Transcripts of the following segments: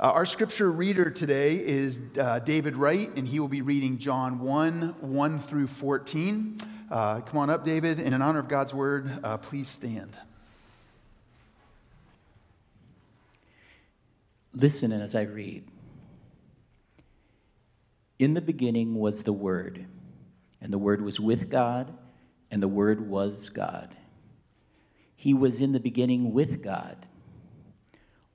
Uh, our scripture reader today is uh, David Wright, and he will be reading John 1 1 through 14. Uh, come on up, David. And in honor of God's word, uh, please stand. Listen as I read. In the beginning was the Word, and the Word was with God, and the Word was God. He was in the beginning with God.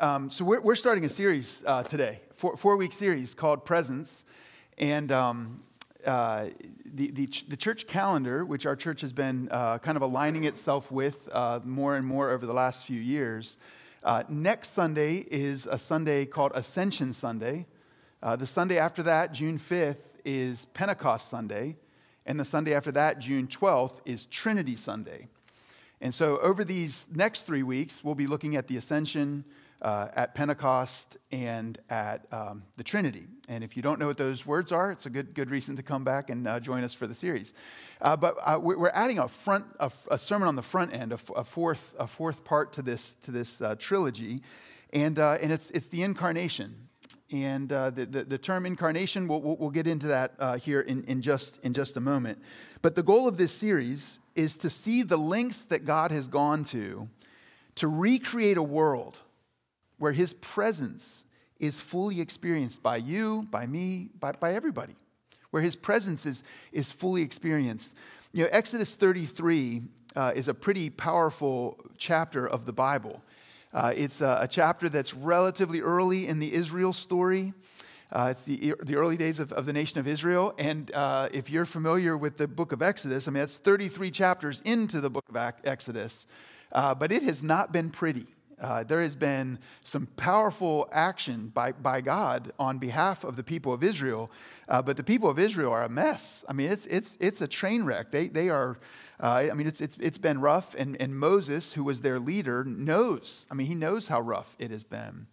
Um, so we're, we're, starting a series uh, today, four, four, week series called Presence, and um, uh, the, the, the, church calendar, which our church has been uh, kind of aligning itself with uh, more and more over the last few years. Uh, next Sunday is a Sunday called Ascension Sunday. Uh, the Sunday after that, June 5th, is Pentecost Sunday, and the Sunday after that, June 12th, is Trinity Sunday. And so, over these next three weeks, we'll be looking at the Ascension, uh, at Pentecost and at um, the Trinity. And if you don't know what those words are, it's a good, good reason to come back and uh, join us for the series. Uh, but uh, we're adding a, front, a, a, sermon on the front end, a, a, fourth, a fourth part to this, to this uh, trilogy. And, uh, and it's, it's the incarnation. And the, the, the, term incarnation, we'll, we'll get into that here in, in, just, in just a moment. But the goal of this series is to see the lengths that God has gone to to recreate a world where his presence is fully experienced by you, by me, by, by everybody, where his presence is, is fully experienced. You know, Exodus 33 uh, is a pretty powerful chapter of the Bible. Uh, it's a, a, chapter that's relatively early in the Israel story. Uh, it's the, the early days of, of the nation of Israel. And uh, if you're familiar with the book of Exodus, I mean, that's 33 chapters into the book of Exodus. Uh, but it has not been pretty. Uh, there has been some powerful action by, by God on behalf of the people of Israel, uh, but the people of Israel are a mess. I mean, it's, it's, it's a train wreck. They, they are, uh, I mean, it's, it's, it's been rough, and, and Moses, who was their leader, knows. I mean, he knows how rough it has been.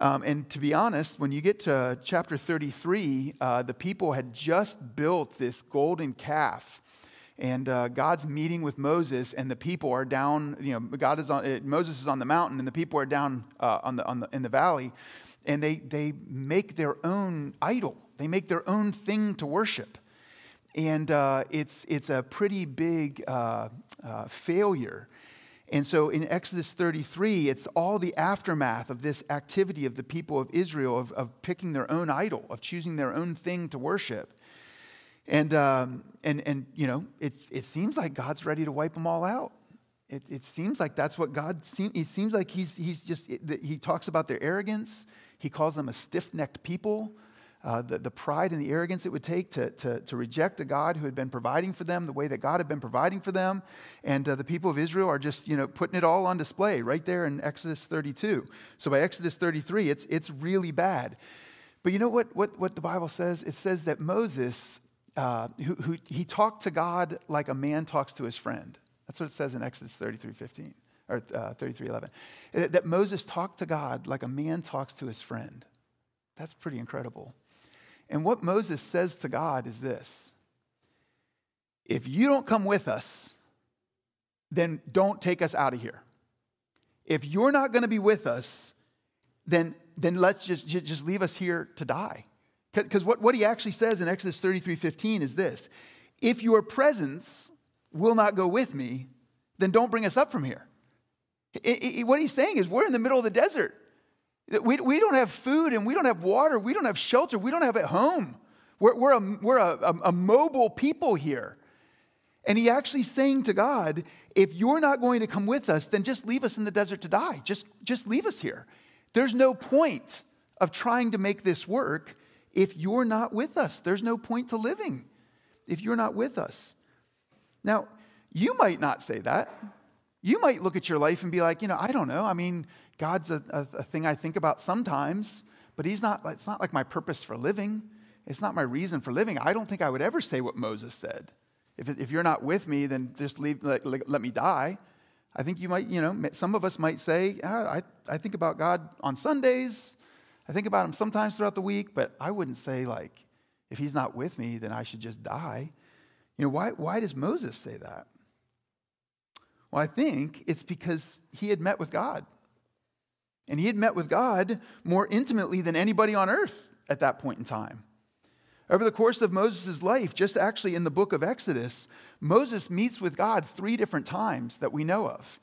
Um, and to be honest, when you get to chapter 33, uh, the people had just built this golden calf and uh, God's meeting with Moses, and the people are down. You know, God is on. Moses is on the mountain, and the people are down uh, on the, on the in the valley, and they they make their own idol. They make their own thing to worship, and uh, it's it's a pretty big uh, uh, failure. And so in Exodus 33, it's all the aftermath of this activity of the people of Israel of, of picking their own idol, of choosing their own thing to worship. And, um, and, and you know, it, it seems like God's ready to wipe them all out. It, it seems like that's what God seems, it seems like he's, he's just, he talks about their arrogance. He calls them a stiff-necked people. Uh, the, the pride and the arrogance it would take to, to, to reject a God who had been providing for them the way that God had been providing for them. And uh, the people of Israel are just, you know, putting it all on display right there in Exodus 32. So by Exodus 33, it's, it's really bad. But you know what, what, what the Bible says? It says that Moses uh, who, who, he talked to God like a man talks to his friend. That's what it says in Exodus 33 15 or uh, 33 11. That Moses talked to God like a man talks to his friend. That's pretty incredible. And what Moses says to God is this If you don't come with us, then don't take us out of here. If you're not going to be with us, then, then let's just, just leave us here to die. Because what, what he actually says in Exodus 33 15 is this If your presence will not go with me, then don't bring us up from here. It, it, what he's saying is, we're in the middle of the desert. We, we don't have food and we don't have water. We don't have shelter. We don't have a home. We're, we're, a, we're a, a, mobile people here. And he actually saying to God, if you're not going to come with us, then just leave us in the desert to die. Just, just leave us here. There's no point of trying to make this work if you're not with us. There's no point to living if you're not with us. Now, you might not say that. You might look at your life and be like, you know, I don't know. I mean, God's a, a, a thing I think about sometimes, but He's not, it's not like my purpose for living. It's not my reason for living. I don't think I would ever say what Moses said. If, if you're not with me, then just leave, let, let me die. I think you might, you know, some of us might say, ah, I, I think about God on Sundays. I think about him sometimes throughout the week, but I wouldn't say, like, if he's not with me, then I should just die. You know, why, why does Moses say that? Well, I think it's because he had met with God. And he had met with God more intimately than anybody on earth at that point in time. Over the course of Moses' life, just actually in the book of Exodus, Moses meets with God three different times that we know of.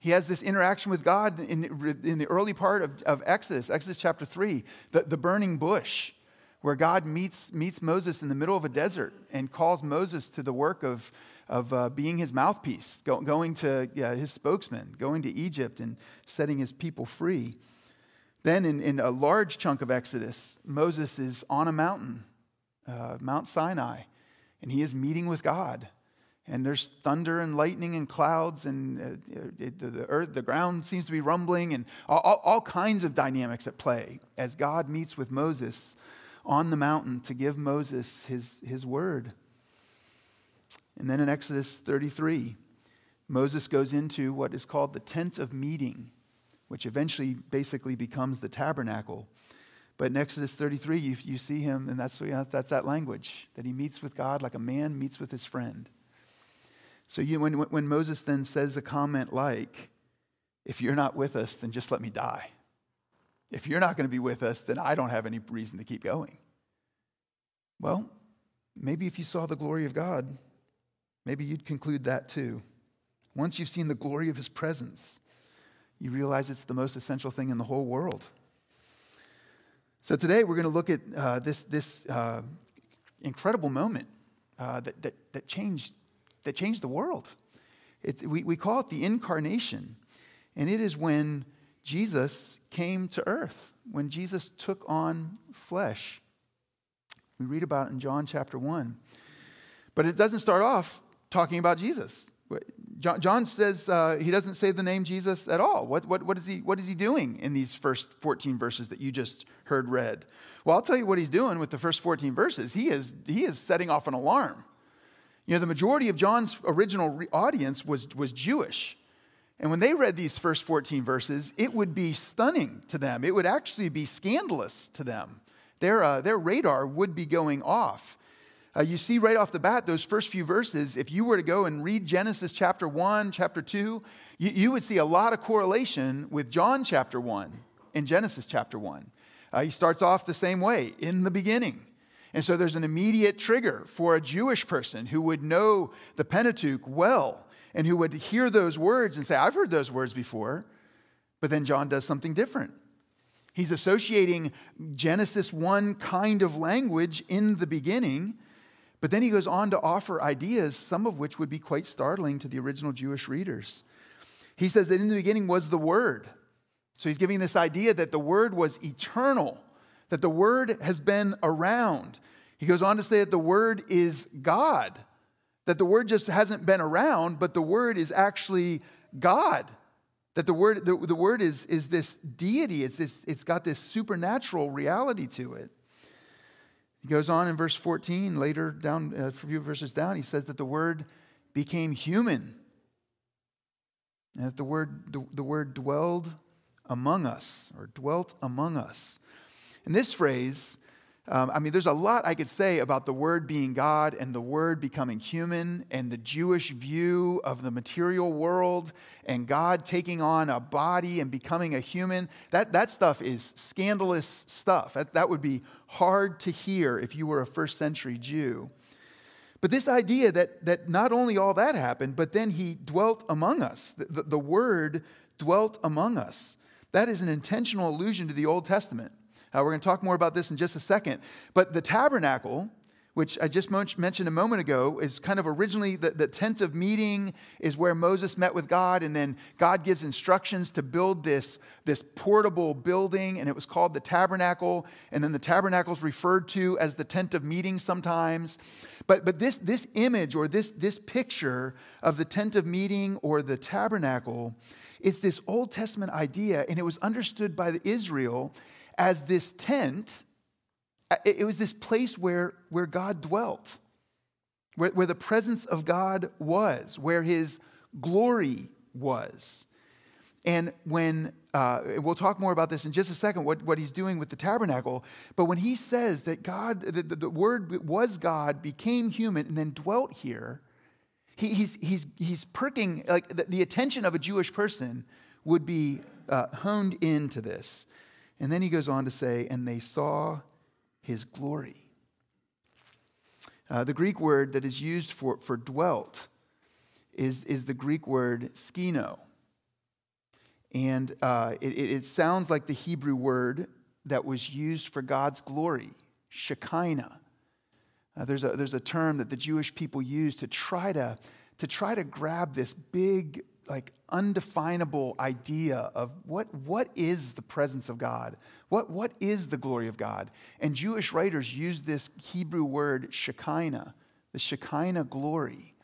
He has this interaction with God in, in the early part of, of Exodus, Exodus chapter 3, the, the burning bush, where God meets, meets Moses in the middle of a desert and calls Moses to the work of, of uh, being his mouthpiece, go, going to yeah, his spokesman, going to Egypt and setting his people free. Then, in, in a large chunk of Exodus, Moses is on a mountain, uh, Mount Sinai, and he is meeting with God and there's thunder and lightning and clouds and uh, the earth the ground seems to be rumbling and all, all, kinds of dynamics at play as god meets with moses on the mountain to give moses his, his word. And then in exodus 33 moses goes into what is called the tent of meeting which eventually basically becomes the tabernacle. But in exodus 33 you, you see him and that's, that's that language that he meets with god like a man meets with his friend so you, when, when Moses then says a comment like, if you're not with us, then just let me die. If you're not going to be with us, then I don't have any reason to keep going. Well, maybe if you saw the glory of God, maybe you'd conclude that too. Once you've seen the glory of his presence, you realize it's the most essential thing in the whole world. So today we're going to look at uh, this, this uh, incredible moment uh, that, that, that changed that changed the world. It, we, we call it the incarnation. And it is when Jesus came to earth, when Jesus took on flesh. We read about it in John chapter 1. But it doesn't start off talking about Jesus. John, says uh, he doesn't say the name Jesus at all. What, what, what, is he, what is he doing in these first 14 verses that you just heard read? Well, I'll tell you what he's doing with the first 14 verses. He is, he is setting off an alarm. You know, the majority of John's original audience was, was Jewish. And when they read these first 14 verses, it would be stunning to them. It would actually be scandalous to them. Their, uh, their radar would be going off. Uh, you see right off the bat, those first few verses, if you were to go and read Genesis chapter 1, chapter 2, you, you would see a lot of correlation with John chapter 1 and Genesis chapter 1. Uh, he starts off the same way in the beginning. And so there's an immediate trigger for a Jewish person who would know the Pentateuch well and who would hear those words and say, I've heard those words before. But then John does something different. He's associating Genesis 1 kind of language in the beginning, but then he goes on to offer ideas, some of which would be quite startling to the original Jewish readers. He says that in the beginning was the Word. So he's giving this idea that the Word was eternal that the Word has been around. He goes on to say that the Word is God, that the Word just hasn't been around, but the Word is actually God. That the Word, the, the word is, is this deity, it's, this, it's got this supernatural reality to it. He goes on in verse 14, later down, uh, a few verses down, he says that the Word became human. And that the word, the, the word dwelled among us, or dwelt among us. And this phrase Um, I mean, there's a lot I could say about the Word being God and the Word becoming human and the Jewish view of the material world and God taking on a body and becoming a human. That, that stuff is scandalous stuff. That, that would be hard to hear if you were a first century Jew. But this idea that, that not only all that happened, but then He dwelt among us, the, the, the Word dwelt among us. That is an intentional allusion to the Old Testament. Uh, we're going to talk more about this in just a second. But the tabernacle, which I just mentioned a moment ago, is kind of originally the, the tent of meeting, is where Moses met with God, and then God gives instructions to build this, this portable building, and it was called the tabernacle. And then the tabernacle is referred to as the tent of meeting sometimes. But, but this, this image or this, this picture of the tent of meeting or the tabernacle is this Old Testament idea, and it was understood by Israel as this tent, uh, it was this place where, where God dwelt, where, where the presence of God was, where his glory was. And when, uh, we'll talk more about this in just a second, what, what he's doing with the tabernacle, but when he says that God, the, the, the word was God, became human, and then dwelt here, he, he's, he's, he's perking, like the, the, attention of a Jewish person would be uh, honed into this. And then he goes on to say, and they saw his glory. Uh, the Greek word that is used for, for dwelt is, is the Greek word skino. And uh, it, it sounds like the Hebrew word that was used for God's glory, Shekinah. Uh, there's, a, there's a term that the Jewish people use to try to, to try to grab this big like undefinable idea of what, what is the presence of God? What, what is the glory of God? And Jewish writers use this Hebrew word Shekinah, the Shekinah glory.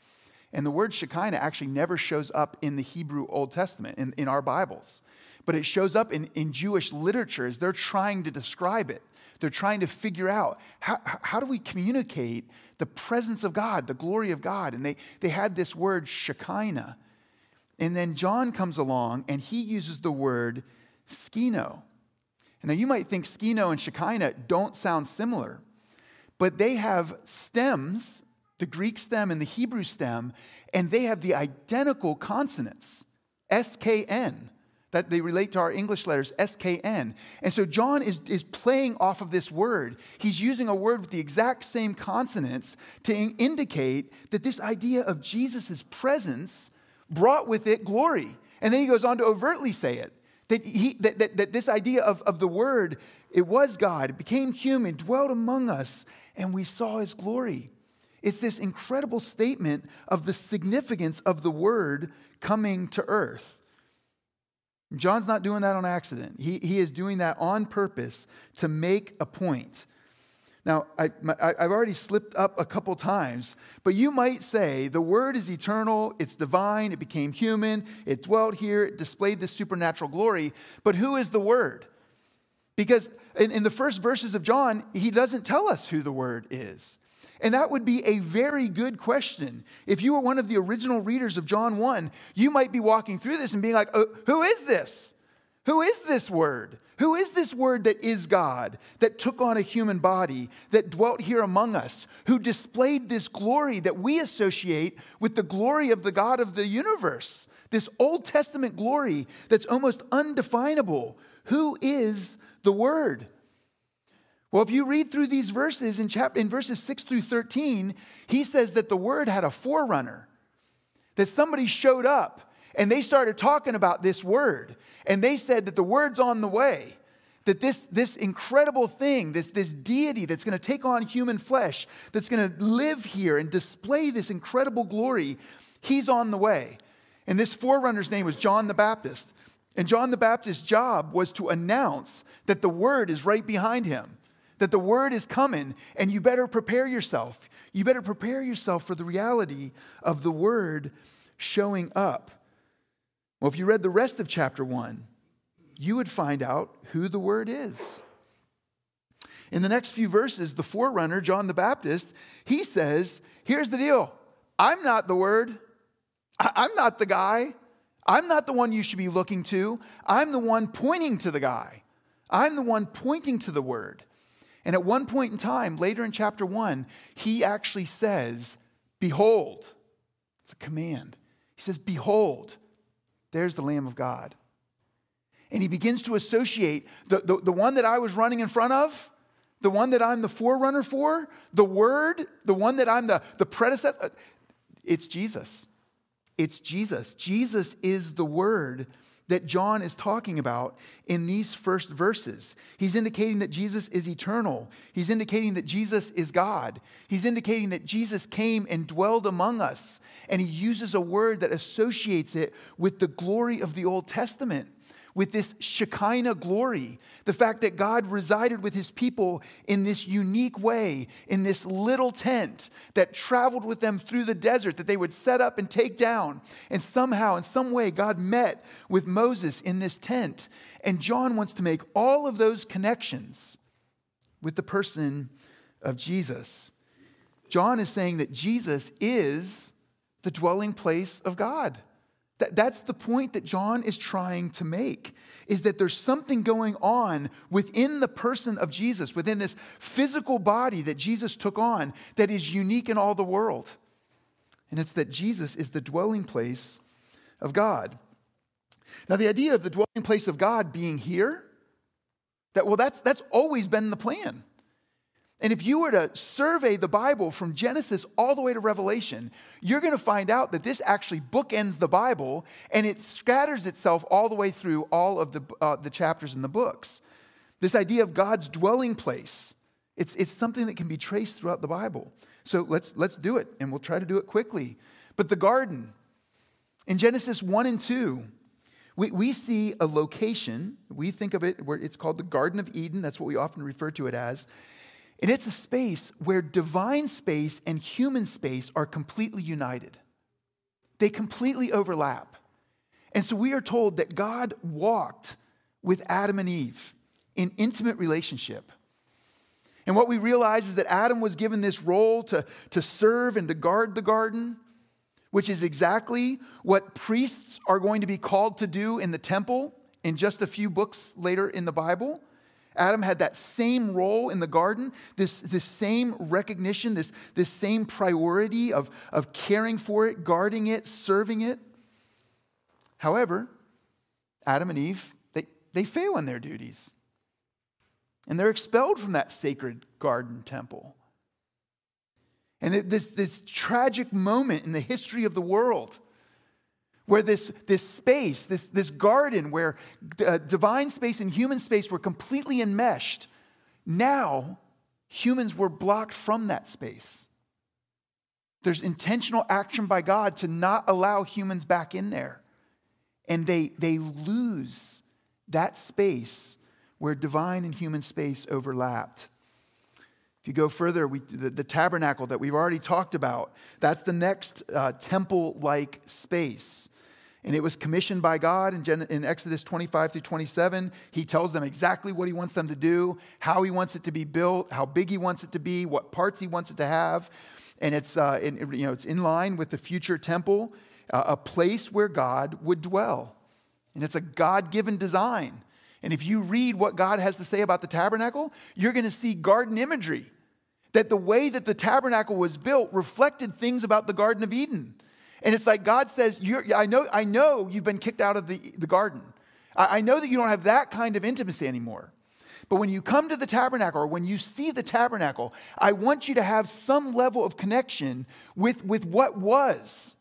And the word Shekinah actually never shows up in the Hebrew Old Testament, in, in our Bibles. But it shows up in, in Jewish literature as they're trying to describe it. They're trying to figure out how, how do we communicate the presence of God, the glory of God? And they, they had this word Shekinah. And then John comes along and he uses the word skino. Now you might think skino and shekinah don't sound similar, but they have stems, the Greek stem and the Hebrew stem, and they have the identical consonants, SKN, that they relate to our English letters, SKN. And so John is, is playing off of this word. He's using a word with the exact same consonants to indicate that this idea of Jesus' presence brought with it glory. And then he goes on to overtly say it that, he, that, that, that this idea of, of the word, it was God, it became human, dwelt among us, and we saw his glory. It's this incredible statement of the significance of the word coming to earth. John's not doing that on accident. He, he is doing that on purpose to make a point. Now, I, have already slipped up a couple times, but you might say the Word is eternal, it's divine, it became human, it dwelt here, it displayed this supernatural glory. But who is the Word? Because in, in the first verses of John, he doesn't tell us who the Word is. And that would be a very good question. If you were one of the original readers of John 1, you might be walking through this and being like, oh, Who is this? Who is this Word? Who is this word that is God, that took on a human body, that dwelt here among us, who displayed this glory that we associate with the glory of the God of the universe? This Old Testament glory that's almost undefinable. Who is the Word? Well, if you read through these verses in, chapter, in verses 6 through 13, he says that the Word had a forerunner, that somebody showed up and they started talking about this Word and they said that the word's on the way, that this, this incredible thing, this, this deity that's going to take on human flesh, that's going to live here and display this incredible glory, he's on the way. And this forerunner's name was John the Baptist. And John the Baptist's job was to announce that the word is right behind him, that the word is coming, and you better prepare yourself. You better prepare yourself for the reality of the word showing up. Well, if you read the rest of chapter 1, you would find out who the Word is. In the next few verses, the forerunner, John the Baptist, he says, Here's the deal I'm not the Word, I'm not the guy. I'm not the one you should be looking to. I'm the one pointing to the guy. I'm the one pointing to the Word. And at one point in time, later in chapter one, he actually says, Behold. It's a command. He says, Behold, there's the Lamb of God. And he begins to associate the, the, the one that I was running in front of, the one that I'm the forerunner for, the Word, the one that I'm the, the predecessor. Uh, it's Jesus. It's Jesus. Jesus is the Word that John is talking about in these first verses. He's indicating that Jesus is eternal. He's indicating that Jesus is God. He's indicating that Jesus came and dwelled among us. And he uses a word that associates it with the glory of the Old Testament with this Shekinah glory, the fact that God resided with his people in this unique way, in this little tent that traveled with them through the desert that they would set up and take down. And somehow, in some way, God met with Moses in this tent. And John wants to make all of those connections with the person of Jesus. John is saying that Jesus is the dwelling place of God. That, that's the point that John is trying to make is that there's something going on within the person of Jesus, within this physical body that Jesus took on that is unique in all the world. And it's that Jesus is the dwelling place of God. Now, the idea of the dwelling place of God being here, that well, that's that's always been the plan. And if you were to survey the Bible from Genesis all the way to Revelation, you're going to find out that this actually bookends the Bible and it scatters itself all the way through all of the, uh, the chapters in the books. This idea of God's dwelling place, it's, it's something that can be traced throughout the Bible. So let's, let's do it, and we'll try to do it quickly. But the garden, in Genesis 1 and 2, we, we see a location. We think of it where it's called the Garden of Eden. That's what we often refer to it as. And it's a space where divine space and human space are completely united, they completely overlap. And so we are told that God walked with Adam and Eve in intimate relationship. And what we realize is that Adam was given this role to, to serve and to guard the garden, which is exactly what priests are going to be called to do in the temple in just a few books later in the Bible. Adam had that same role in the garden, this, this same recognition, this, this same priority of, of caring for it, guarding it, serving it. However, Adam and Eve, they, they fail in their duties. And they're expelled from that sacred garden temple. And this, this tragic moment in the history of the world where this, this space, this, this garden where uh, divine space and human space were completely enmeshed, now humans were blocked from that space. There's intentional action by God to not allow humans back in there. And they, they lose that space where divine and human space overlapped. If you go further, we, the, the, tabernacle that we've already talked about, that's the next uh, temple like space. And it was commissioned by God in, Gen- in Exodus 25 through 27. He tells them exactly what he wants them to do, how he wants it to be built, how big he wants it to be, what parts he wants it to have. And it's, uh, in, you know, it's in line with the future temple, uh, a place where God would dwell. And it's a God given design. And if you read what God has to say about the tabernacle, you're going to see garden imagery. That the way that the tabernacle was built reflected things about the Garden of Eden. And it's like God says, I, know, I know you've been kicked out of the, the garden. I, I know that you don't have that kind of intimacy anymore. But when you come to the tabernacle or when you see the tabernacle, I want you to have some level of connection with, with what was,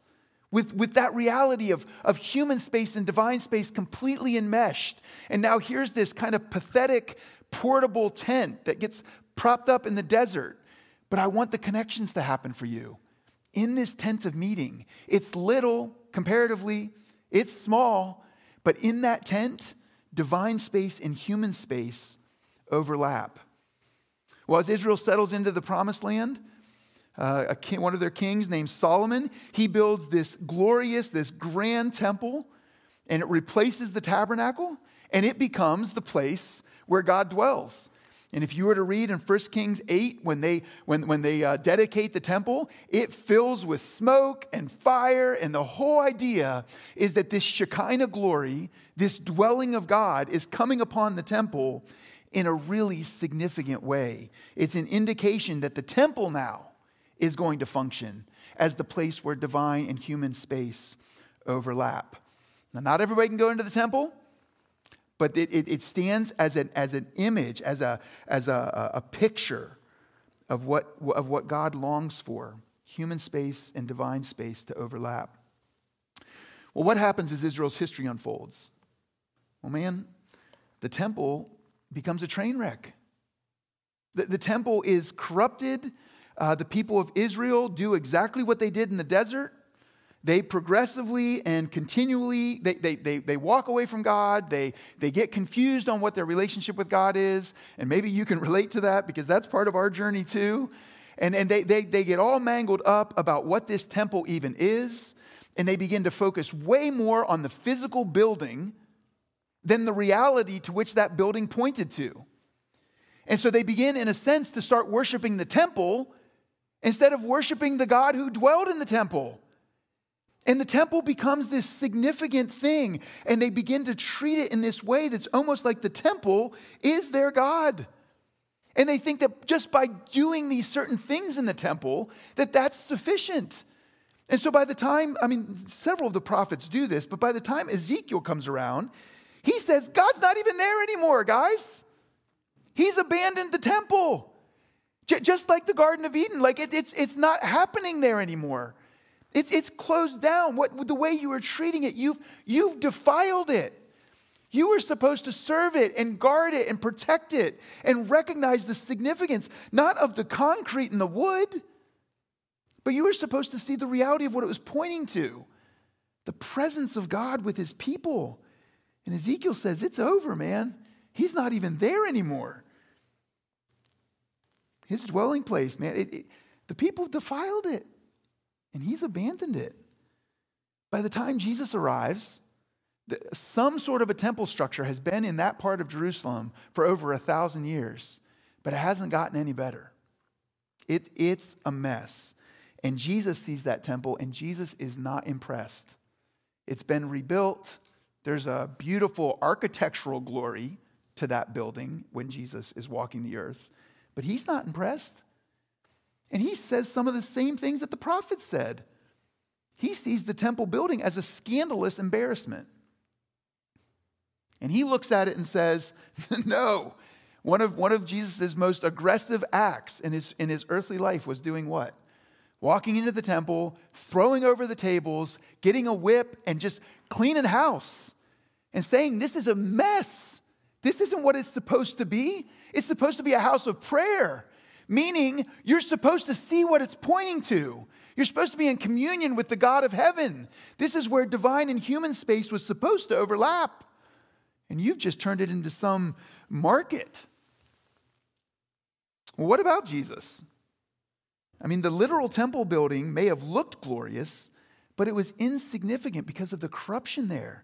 with, with that reality of, of human space and divine space completely enmeshed. And now here's this kind of pathetic portable tent that gets propped up in the desert. But I want the connections to happen for you in this tent of meeting. It's little comparatively, it's small, but in that tent, divine space and human space overlap. Well, as Israel settles into the promised land, uh, king, one of their kings named Solomon, he builds this glorious, this grand temple, and it replaces the tabernacle, and it becomes the place where God dwells. And if you were to read in 1 Kings 8, when they, when, when they uh, dedicate the temple, it fills with smoke and fire. And the whole idea is that this Shekinah glory, this dwelling of God, is coming upon the temple in a really significant way. It's an indication that the temple now is going to function as the place where divine and human space overlap. Now, not everybody can go into the temple, but it, it, it stands as an, as an image, as, a, as a, a picture of what, of what God longs for human space and divine space to overlap. Well, what happens as Israel's history unfolds? Well, man, the temple becomes a train wreck. The, the temple is corrupted. Uh, the people of Israel do exactly what they did in the desert. They progressively and continually, they, they, they, they walk away from God. They, they get confused on what their relationship with God is. And maybe you can relate to that because that's part of our journey too. And, and they, they, they get all mangled up about what this temple even is. And they begin to focus way more on the physical building than the reality to which that building pointed to. And so they begin, in a sense, to start worshiping the temple instead of worshiping the God who dwelled in the temple. And the temple becomes this significant thing, and they begin to treat it in this way that's almost like the temple is their God. And they think that just by doing these certain things in the temple, that that's sufficient. And so by the time, I mean, several of the prophets do this, but by the time Ezekiel comes around, he says, God's not even there anymore, guys. He's abandoned the temple. J- just like the Garden of Eden, like it, it's, it's not happening there anymore. It's, it's closed down. What, the way you were treating it, you've, you've defiled it. You were supposed to serve it and guard it and protect it and recognize the significance, not of the concrete and the wood, but you were supposed to see the reality of what it was pointing to the presence of God with his people. And Ezekiel says, It's over, man. He's not even there anymore. His dwelling place, man, it, it, the people defiled it, and he's abandoned it. By the time Jesus arrives, some sort of a temple structure has been in that part of Jerusalem for over a thousand years, but it hasn't gotten any better. It, it's a mess. And Jesus sees that temple, and Jesus is not impressed. It's been rebuilt, there's a beautiful architectural glory to that building when Jesus is walking the earth, but he's not impressed. And he says some of the same things that the prophets said. He sees the temple building as a scandalous embarrassment. And he looks at it and says, No. One of, one of Jesus' most aggressive acts in his, in his earthly life was doing what? Walking into the temple, throwing over the tables, getting a whip, and just cleaning house and saying, This is a mess. This isn't what it's supposed to be. It's supposed to be a house of prayer, meaning you're supposed to see what it's pointing to. You're supposed to be in communion with the God of heaven. This is where divine and human space was supposed to overlap. And you've just turned it into some market. Well, what about Jesus? I mean, the literal temple building may have looked glorious, but it was insignificant because of the corruption there.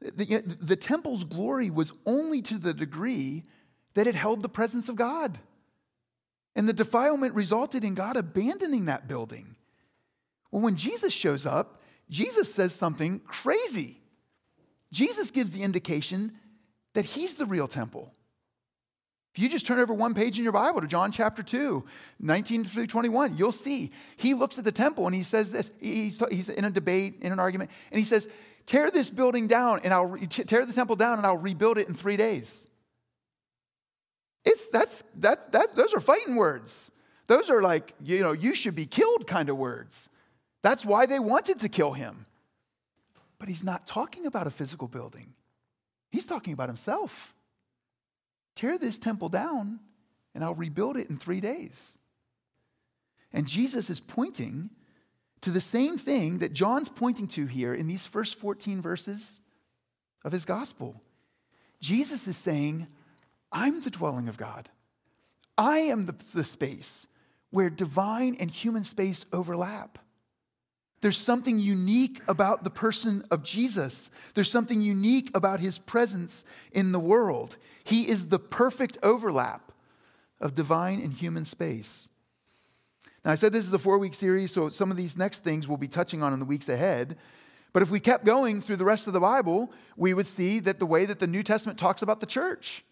The, the, temple's glory was only to the degree that it held the presence of God. And the defilement resulted in God abandoning that building. Well, when Jesus shows up, Jesus says something crazy. Jesus gives the indication that he's the real temple. If you just turn over one page in your Bible to John chapter 2, 19 through 21, you'll see. He looks at the temple and he says this. He's, he's in a debate, in an argument, and he says, Tear this building down and I'll tear the temple down and I'll rebuild it in three days. It's that's that that those are fighting words. Those are like, you know, you should be killed kind of words. That's why they wanted to kill him. But he's not talking about a physical building. He's talking about himself. Tear this temple down and I'll rebuild it in three days. And Jesus is pointing to the same thing that John's pointing to here in these first 14 verses of his gospel. Jesus is saying, I'm the dwelling of God. I am the, the space where divine and human space overlap. There's something unique about the person of Jesus. There's something unique about his presence in the world. He is the perfect overlap of divine and human space. Now, I said this is a four week series, so some of these next things we'll be touching on in the weeks ahead. But if we kept going through the rest of the Bible, we would see that the way that the New Testament talks about the church,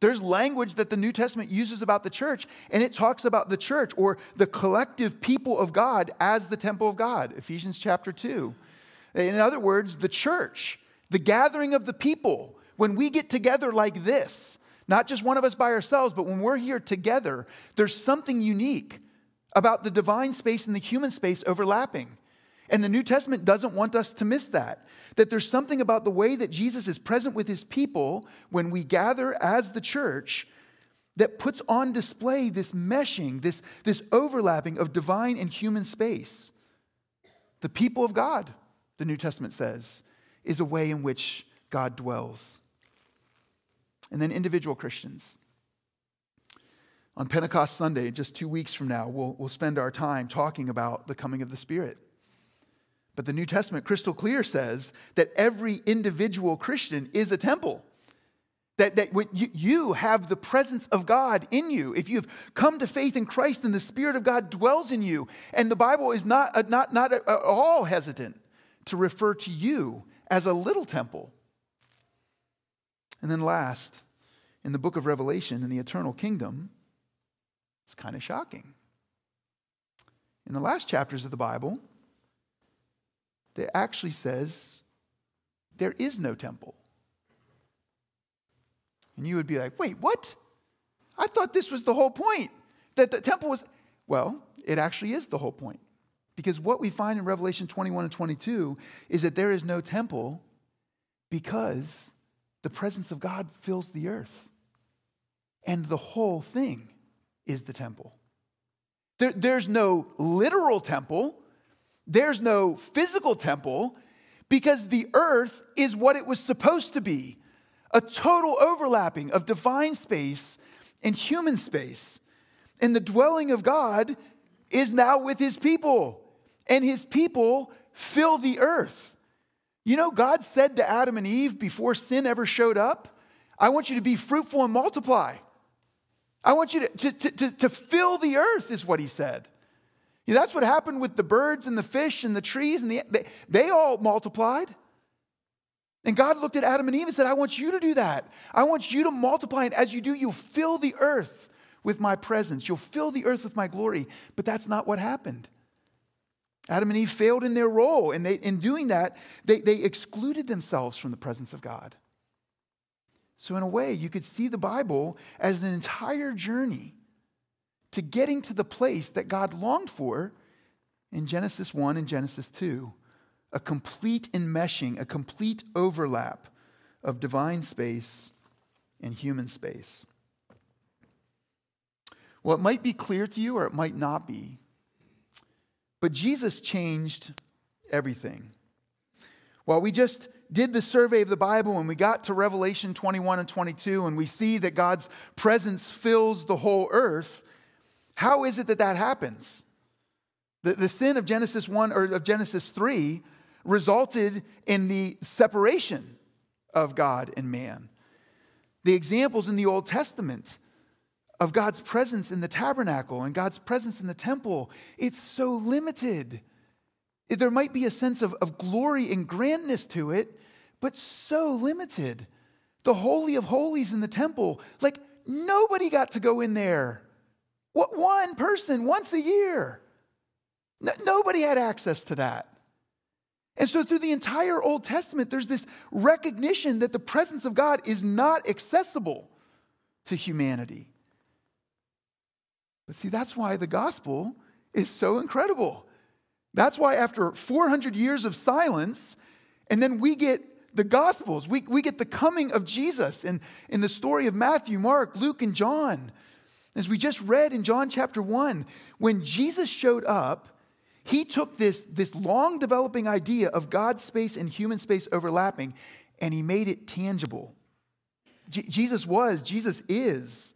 There's language that the New Testament uses about the church, and it talks about the church or the collective people of God as the temple of God, Ephesians chapter 2. In other words, the church, the gathering of the people, when we get together like this, not just one of us by ourselves, but when we're here together, there's something unique about the divine space and the human space overlapping. And the New Testament doesn't want us to miss that. That there's something about the way that Jesus is present with his people when we gather as the church that puts on display this meshing, this, this overlapping of divine and human space. The people of God, the New Testament says, is a way in which God dwells. And then individual Christians. On Pentecost Sunday, just two weeks from now, we'll, we'll spend our time talking about the coming of the Spirit. But the New Testament, crystal clear, says that every individual Christian is a temple. That, that you, you have the presence of God in you. If you've come to faith in Christ, then the Spirit of God dwells in you. And the Bible is not, uh, not, not at all hesitant to refer to you as a little temple. And then, last, in the book of Revelation, in the eternal kingdom, it's kind of shocking. In the last chapters of the Bible, that actually says there is no temple. And you would be like, wait, what? I thought this was the whole point. That the temple was, well, it actually is the whole point. Because what we find in Revelation 21 and 22 is that there is no temple because the presence of God fills the earth. And the whole thing is the temple. There, there's no literal temple there's no physical temple because the earth is what it was supposed to be a total overlapping of divine space and human space. And the dwelling of God is now with his people, and his people fill the earth. You know, God said to Adam and Eve before sin ever showed up, I want you to be fruitful and multiply. I want you to, to, to, to fill the earth, is what he said. Know, that's what happened with the birds and the fish and the trees, and the, they, they all multiplied. And God looked at Adam and Eve and said, I want you to do that. I want you to multiply, and as you do, you'll fill the earth with my presence. You'll fill the earth with my glory. But that's not what happened. Adam and Eve failed in their role, and they, in doing that, they, they excluded themselves from the presence of God. So, in a way, you could see the Bible as an entire journey to getting to the place that God longed for in Genesis 1 and Genesis 2 a complete enmeshing, a complete overlap of divine space and human space. Well, it might be clear to you or it might not be, but Jesus changed everything. While we just did the survey of the Bible and we got to Revelation 21 and 22 and we see that God's presence fills the whole earth, how is it that that happens? The, the sin of Genesis 1 or of Genesis 3 resulted in the separation of God and man. The examples in the Old Testament of God's presence in the tabernacle and God's presence in the temple, it's so limited. There might be a sense of, of glory and grandness to it, but so limited. The Holy of Holies in the temple, like nobody got to go in there. What one person once a year? No, nobody had access to that. And so, through the entire Old Testament, there's this recognition that the presence of God is not accessible to humanity. But see, that's why the gospel is so incredible. That's why, after 400 years of silence, and then we get the gospels, we, we get the coming of Jesus in, in the story of Matthew, Mark, Luke, and John. As we just read in John chapter 1, when Jesus showed up, he took this, this long developing idea of God's space and human space overlapping and he made it tangible. J- Jesus was, Jesus is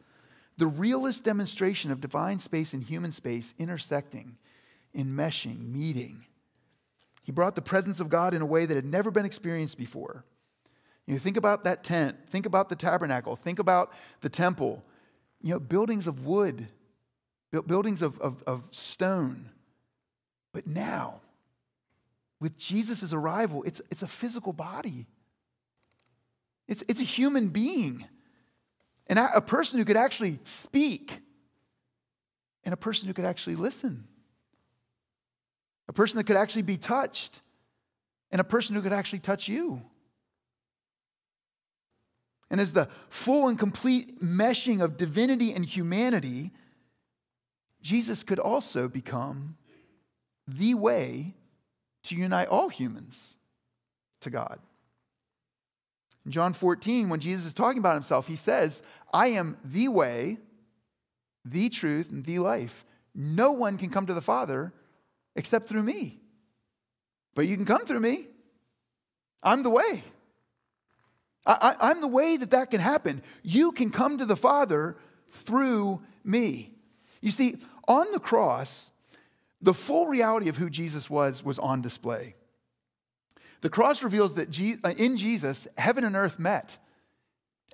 the realest demonstration of divine space and human space intersecting, enmeshing, meeting. He brought the presence of God in a way that had never been experienced before. You know, think about that tent, think about the tabernacle, think about the temple you know, buildings of wood, buildings of, of, of stone. But now, with Jesus' arrival, it's, it's a physical body. It's, it's a human being. and a person who could actually speak, and a person who could actually listen, a person that could actually be touched, and a person who could actually touch you. And as the full and complete meshing of divinity and humanity, Jesus could also become the way to unite all humans to God. In John 14, when Jesus is talking about himself, he says, I am the way, the truth, and the life. No one can come to the Father except through me. But you can come through me. I'm the way. I, am the way that that can happen. You can come to the Father through me. You see, on the cross, the full reality of who Jesus was was on display. The cross reveals that uh, in Jesus, heaven and earth met.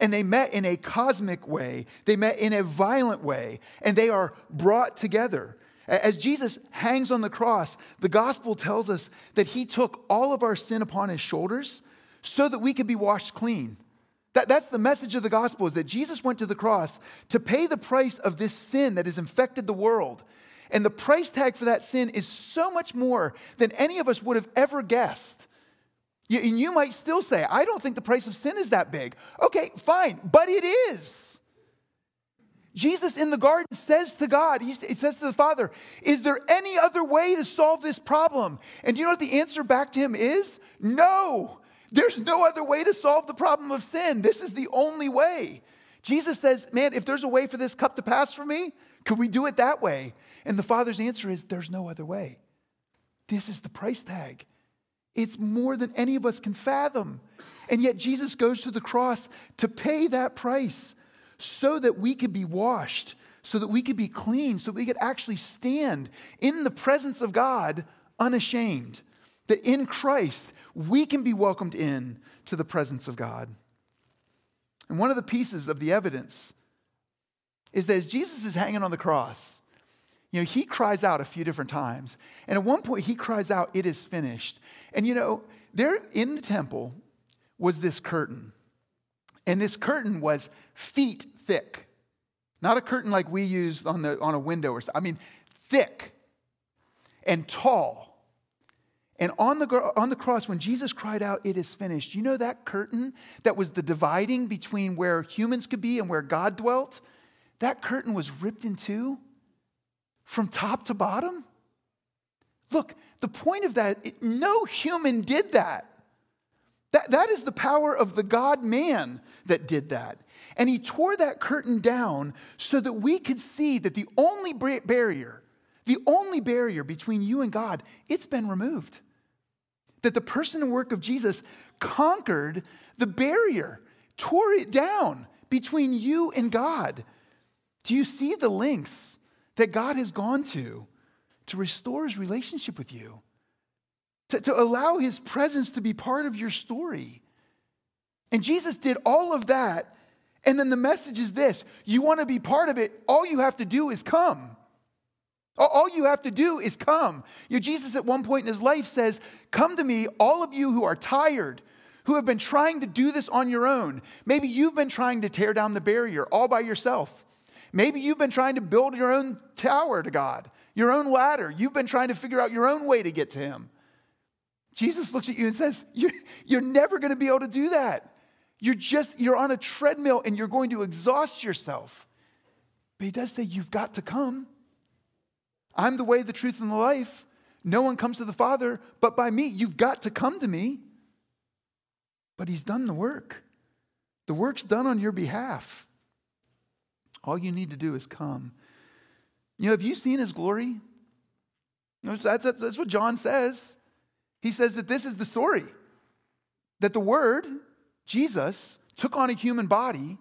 And they met in a cosmic way, they met in a violent way, and they are brought together. As Jesus hangs on the cross, the gospel tells us that he took all of our sin upon his shoulders so that we could be washed clean. That, that's the message of the gospel is that Jesus went to the cross to pay the price of this sin that has infected the world. And the price tag for that sin is so much more than any of us would have ever guessed. You, and you might still say, I don't think the price of sin is that big. Okay, fine, but it is. Jesus in the garden says to God, he says to the Father, Is there any other way to solve this problem? And do you know what the answer back to him is? No. There's no other way to solve the problem of sin. This is the only way. Jesus says, Man, if there's a way for this cup to pass for me, could we do it that way? And the Father's answer is, There's no other way. This is the price tag. It's more than any of us can fathom. And yet Jesus goes to the cross to pay that price so that we could be washed, so that we could be clean, so we could actually stand in the presence of God unashamed. That in Christ, we can be welcomed in to the presence of God. And one of the pieces of the evidence is that as Jesus is hanging on the cross, you know, he cries out a few different times. And at one point, he cries out, It is finished. And you know, there in the temple was this curtain. And this curtain was feet thick. Not a curtain like we use on, the, on a window or something. I mean, thick and tall. And on the, on the cross, when Jesus cried out, It is finished, you know that curtain that was the dividing between where humans could be and where God dwelt? That curtain was ripped in two from top to bottom. Look, the point of that, no human did that. That, that is the power of the God man that did that. And he tore that curtain down so that we could see that the only barrier, the only barrier between you and God, it's been removed. That the person and work of Jesus conquered the barrier, tore it down between you and God. Do you see the lengths that God has gone to to restore his relationship with you, to, to allow his presence to be part of your story. And Jesus did all of that. And then the message is this you want to be part of it, all you have to do is come. All you have to do is come. You know, Jesus, at one point in his life, says, Come to me, all of you who are tired, who have been trying to do this on your own. Maybe you've been trying to tear down the barrier all by yourself. Maybe you've been trying to build your own tower to God your own ladder. You've been trying to figure out your own way to get to Him. Jesus looks at you and says, You're, you're never going to be able to do that. You're just, you're on a treadmill and you're going to exhaust yourself. But He does say, You've got to come. I'm the way, the truth, and the life. No one comes to the Father but by me. You've got to come to me. But He's done the work, the work's done on your behalf. All you need to do is come. You know, have you seen his glory? That's, that's, that's what John says. He says that this is the story that the Word, Jesus, took on a human body.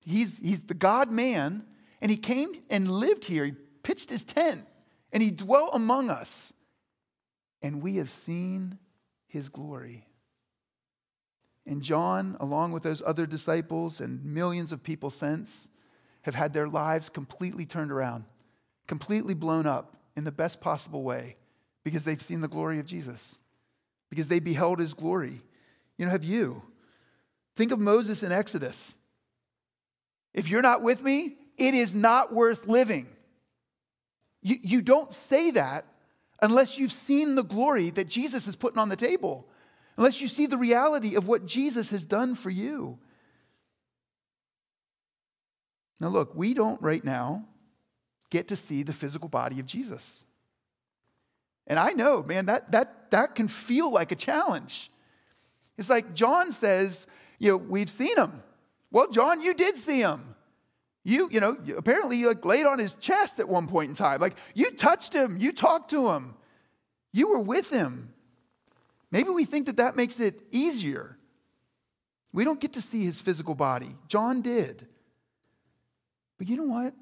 He's, he's the God man, and he came and lived here. He pitched his tent, and he dwelt among us. And we have seen his glory. And John, along with those other disciples and millions of people since, have had their lives completely turned around, completely blown up in the best possible way because they've seen the glory of Jesus, because they beheld his glory. You know, have you? Think of Moses in Exodus. If you're not with me, it is not worth living. You, you don't say that unless you've seen the glory that Jesus is putting on the table, unless you see the reality of what Jesus has done for you. Now, look, we don't right now get to see the physical body of Jesus. And I know, man, that, that, that can feel like a challenge. It's like John says, you know, we've seen him. Well, John, you did see him. You, you know, apparently you like laid on his chest at one point in time. Like you touched him, you talked to him, you were with him. Maybe we think that that makes it easier. We don't get to see his physical body. John did. But you know what?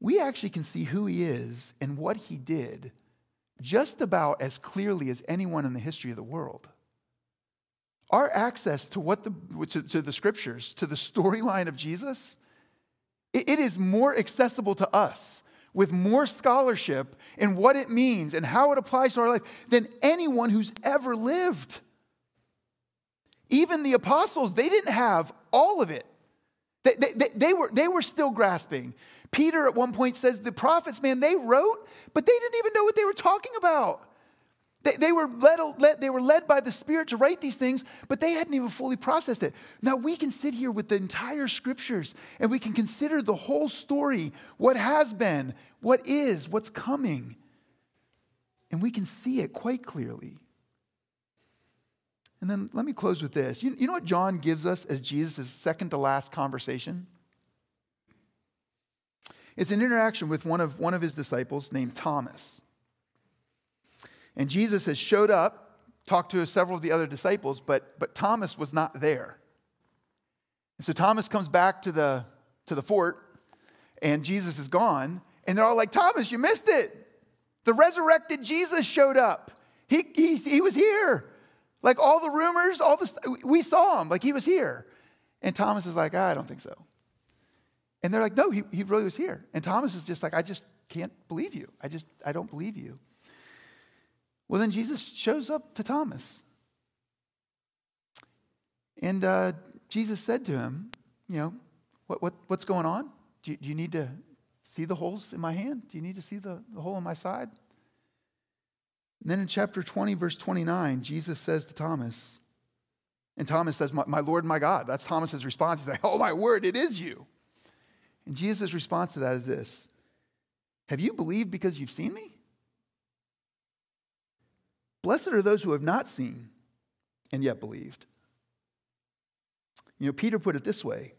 We actually can see who he is and what he did just about as clearly as anyone in the history of the world. Our access to what the to, to the scriptures, to the storyline of Jesus, it, is more accessible to us with more scholarship in what it means and how it applies to our life than anyone who's ever lived. Even the apostles, they didn't have all of it. They, they, they, were, they were still grasping. Peter at one point says the prophets, man, they wrote, but they didn't even know what they were talking about. They, they, were led, led, they were led by the Spirit to write these things, but they hadn't even fully processed it. Now we can sit here with the entire scriptures and we can consider the whole story what has been, what is, what's coming. And we can see it quite clearly. And then let me close with this. You, you know what John gives us as Jesus' second to last conversation? It's an interaction with one of, one of his disciples named Thomas. And Jesus has showed up, talked to several of the other disciples, but, but Thomas was not there. And so Thomas comes back to the, to the fort, and Jesus is gone. And they're all like, Thomas, you missed it. The resurrected Jesus showed up. He, he, he was here. Like all the rumors, all the we saw him, like he was here. And Thomas is like, ah, I don't think so. And they're like, no, he, he really was here. And Thomas is just like, I just can't believe you. I just, I don't believe you. Well, then Jesus shows up to Thomas. And uh, Jesus said to him, You know, what, what, what's going on? Do you, do you, need to see the holes in my hand? Do you need to see the, the hole in my side? And then in chapter 20, verse 29, Jesus says to Thomas, and Thomas says, My, my Lord, my God. That's Thomas's response. He's like, Oh, my word, it is you. And Jesus' response to that is this Have you believed because you've seen me? Blessed are those who have not seen and yet believed. You know, Peter put it this way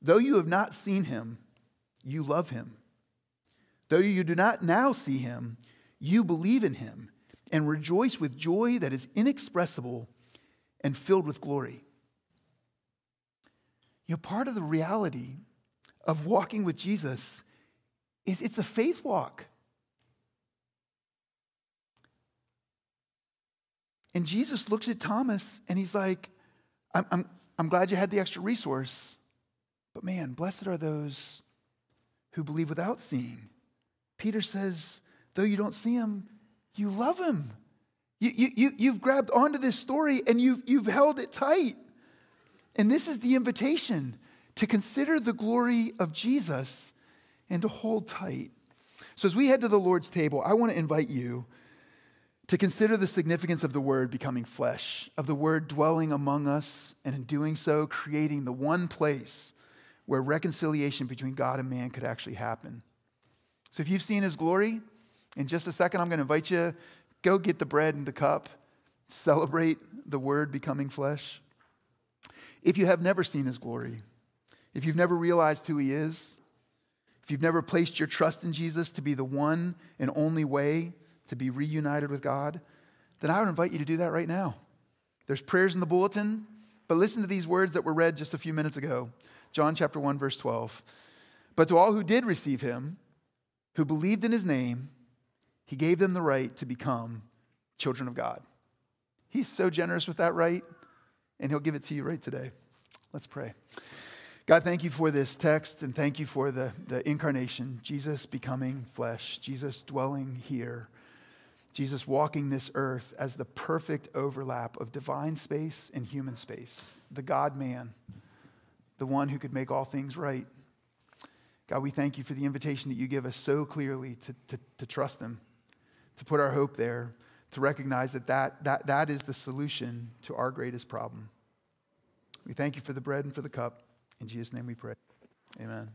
Though you have not seen him, you love him. Though you do not now see him, you believe in him and rejoice with joy that is inexpressible and filled with glory. You know, part of the reality of walking with Jesus is it's a faith walk. And Jesus looks at Thomas and he's like, I'm, I'm, I'm glad you had the extra resource, but man, blessed are those who believe without seeing. Peter says, though you don't see him, you love him. You, you, you, you've grabbed onto this story and you've, you've held it tight. And this is the invitation to consider the glory of Jesus and to hold tight. So, as we head to the Lord's table, I want to invite you to consider the significance of the Word becoming flesh, of the Word dwelling among us, and in doing so, creating the one place where reconciliation between God and man could actually happen. So if you've seen His glory, in just a second, I'm going to invite you go get the bread and the cup, celebrate the Word becoming flesh. If you have never seen His glory, if you've never realized who He is, if you've never placed your trust in Jesus to be the one and only way to be reunited with God, then I would invite you to do that right now. There's prayers in the bulletin, but listen to these words that were read just a few minutes ago. John chapter 1 verse 12. But to all who did receive him, who believed in his name, he gave them the right to become children of God. He's so generous with that right, and he'll give it to you right today. Let's pray. God, thank you for this text and thank you for the, the incarnation, Jesus becoming flesh, Jesus dwelling here. Jesus walking this earth as the perfect overlap of divine space and human space, the God man, the one who could make all things right. God, we thank you for the invitation that you give us so clearly to, to, to trust Him, to put our hope there, to recognize that that, that that is the solution to our greatest problem. We thank you for the bread and for the cup. In Jesus' name we pray. Amen.